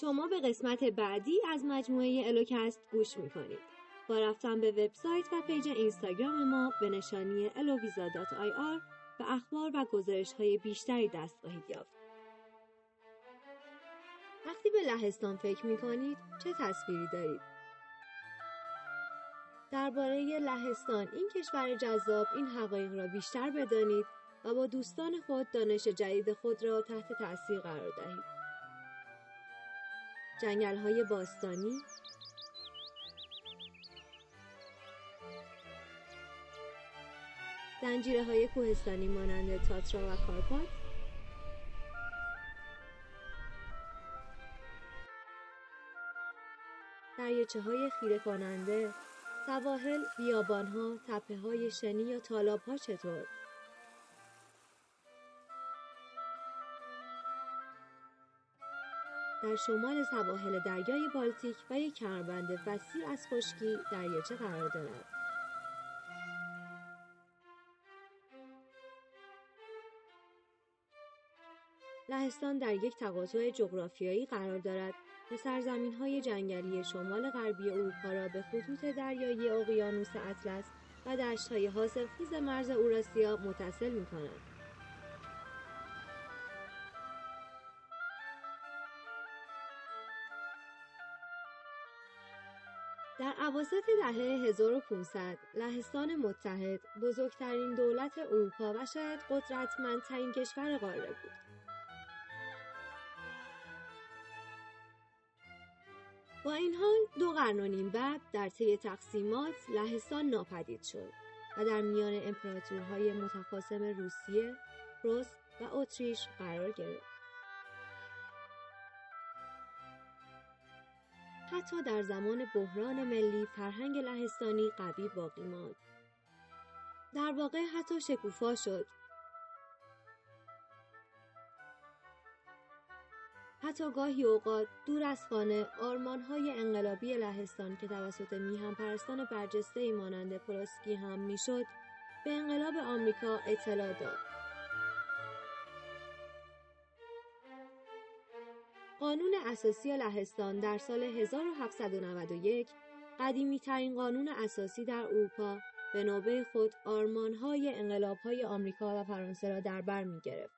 شما به قسمت بعدی از مجموعه الوکست گوش می‌کنید. با رفتن به وبسایت و پیج اینستاگرام ما به نشانی eloviza.ir به اخبار و گزارش های بیشتری دست خواهید یافت. وقتی به لهستان فکر می کنید چه تصویری دارید؟ درباره لهستان این کشور جذاب این حقایق را بیشتر بدانید و با دوستان خود دانش جدید خود را تحت تأثیر قرار دهید. جنگل های باستانی. زنجیره های کوهستانی مانند تاترا و کارپات. دریاچه های خیره کننده سواحل، بیابانها، تپه های شنی یا تالاب ها چطور؟ در شمال سواحل دریای بالتیک و یک کمربند وسیع از خشکی دریاچه قرار دارد. لهستان در یک تقاطع جغرافیایی قرار دارد و سرزمین های جنگلی شمال غربی اروپا را به خطوط دریایی اقیانوس اطلس و دشت های حاصلخیز مرز اوراسیا متصل می کند. در عواسط دهه 1500 لهستان متحد بزرگترین دولت اروپا و شاید قدرتمندترین کشور قاره بود. با این حال دو قرن و نیم بعد در طی تقسیمات لهستان ناپدید شد و در میان امپراتورهای متخاصم روسیه، روس و اتریش قرار گرفت. حتی در زمان بحران ملی فرهنگ لهستانی قوی باقی ماند. در واقع حتی شکوفا شد حتی گاهی اوقات دور از خانه آرمانهای انقلابی لهستان که توسط میهم پرستان برجسته مانند پولسکی هم می‌شد به انقلاب آمریکا اطلاع داد. قانون اساسی لهستان در سال 1791 قدیمی ترین قانون اساسی در اروپا به نوبه خود آرمانهای انقلابهای آمریکا و فرانسه را در بر می گرفت.